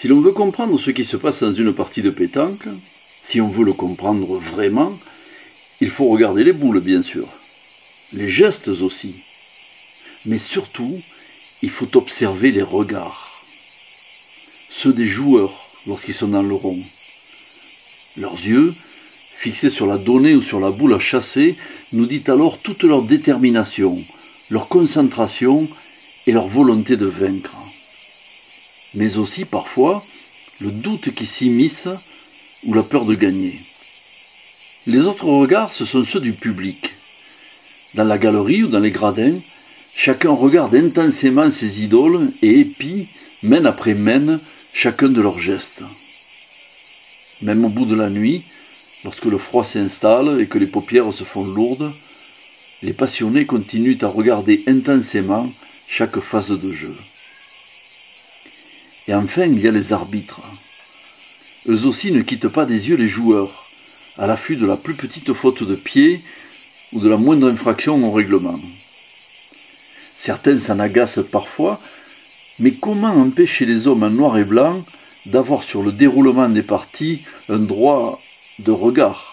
Si l'on veut comprendre ce qui se passe dans une partie de pétanque, si on veut le comprendre vraiment, il faut regarder les boules, bien sûr, les gestes aussi, mais surtout, il faut observer les regards, ceux des joueurs lorsqu'ils sont dans le rond. Leurs yeux, fixés sur la donnée ou sur la boule à chasser, nous dit alors toute leur détermination, leur concentration et leur volonté de vaincre mais aussi parfois le doute qui s'immisce ou la peur de gagner. Les autres regards, ce sont ceux du public. Dans la galerie ou dans les gradins, chacun regarde intensément ses idoles et épie, mène après mène, chacun de leurs gestes. Même au bout de la nuit, lorsque le froid s'installe et que les paupières se font lourdes, les passionnés continuent à regarder intensément chaque phase de jeu. Et enfin, il y a les arbitres. Eux aussi ne quittent pas des yeux les joueurs, à l'affût de la plus petite faute de pied ou de la moindre infraction au règlement. Certains s'en agacent parfois, mais comment empêcher les hommes en noir et blanc d'avoir sur le déroulement des parties un droit de regard?